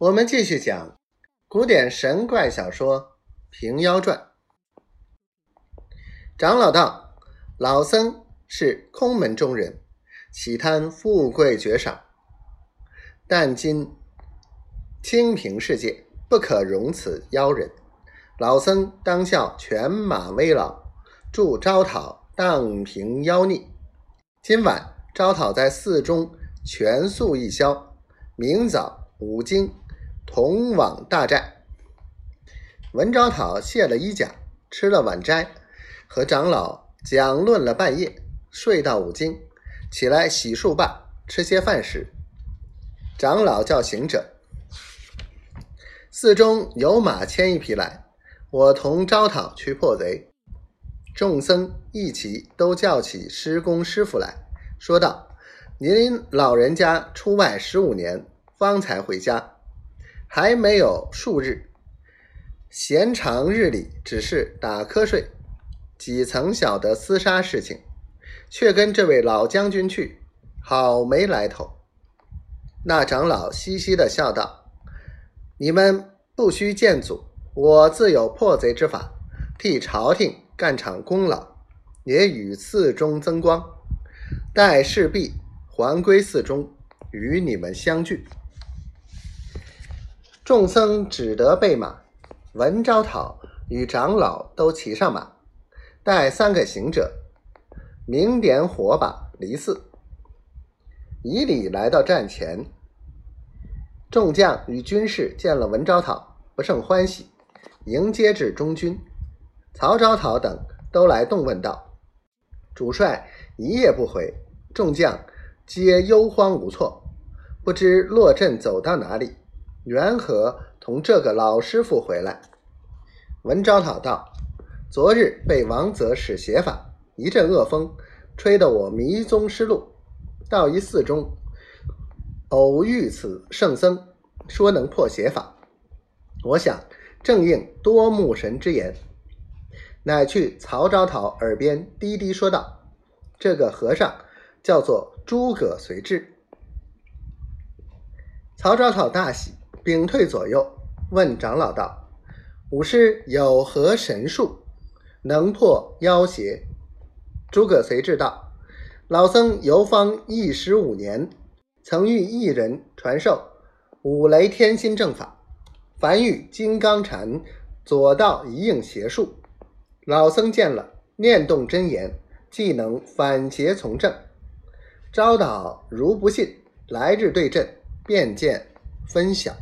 我们继续讲古典神怪小说《平妖传》。长老道：“老僧是空门中人，岂贪富贵绝赏？但今清平世界，不可容此妖人。老僧当效犬马威老，助招讨荡平妖孽。今晚招讨在寺中全素一宵，明早五更。”同往大寨，文昭讨卸了衣甲，吃了晚斋，和长老讲论了半夜，睡到五更，起来洗漱罢，吃些饭时，长老叫行者，寺中有马牵一匹来，我同招讨去破贼。众僧一起都叫起施工师傅来说道：“您老人家出外十五年，方才回家。”还没有数日，闲长日里只是打瞌睡，几曾晓得厮杀事情，却跟这位老将军去，好没来头。那长老嘻嘻的笑道：“你们不须见阻，我自有破贼之法，替朝廷干场功劳，也与寺中增光。待事毕，还归寺中，与你们相聚。”众僧只得备马，文昭讨与长老都骑上马，带三个行者，明点火把离寺。以礼来到战前，众将与军士见了文昭讨，不胜欢喜，迎接至中军。曹昭讨等都来动问道：“主帅一夜不回，众将皆忧慌无措，不知落阵走到哪里。”缘何同这个老师傅回来？文昭讨道：“昨日被王泽使邪法，一阵恶风，吹得我迷踪失路。到一寺中，偶遇此圣僧，说能破邪法。我想正应多目神之言，乃去曹昭讨耳边低低说道：‘这个和尚叫做诸葛随志。’曹昭讨大喜。”屏退左右，问长老道：“武师有何神术，能破妖邪？”诸葛随至道：“老僧游方一十五年，曾遇一人传授五雷天心正法，凡遇金刚禅，左道一应邪术。老僧见了，念动真言，即能反邪从正。招导如不信，来日对阵，便见分晓。”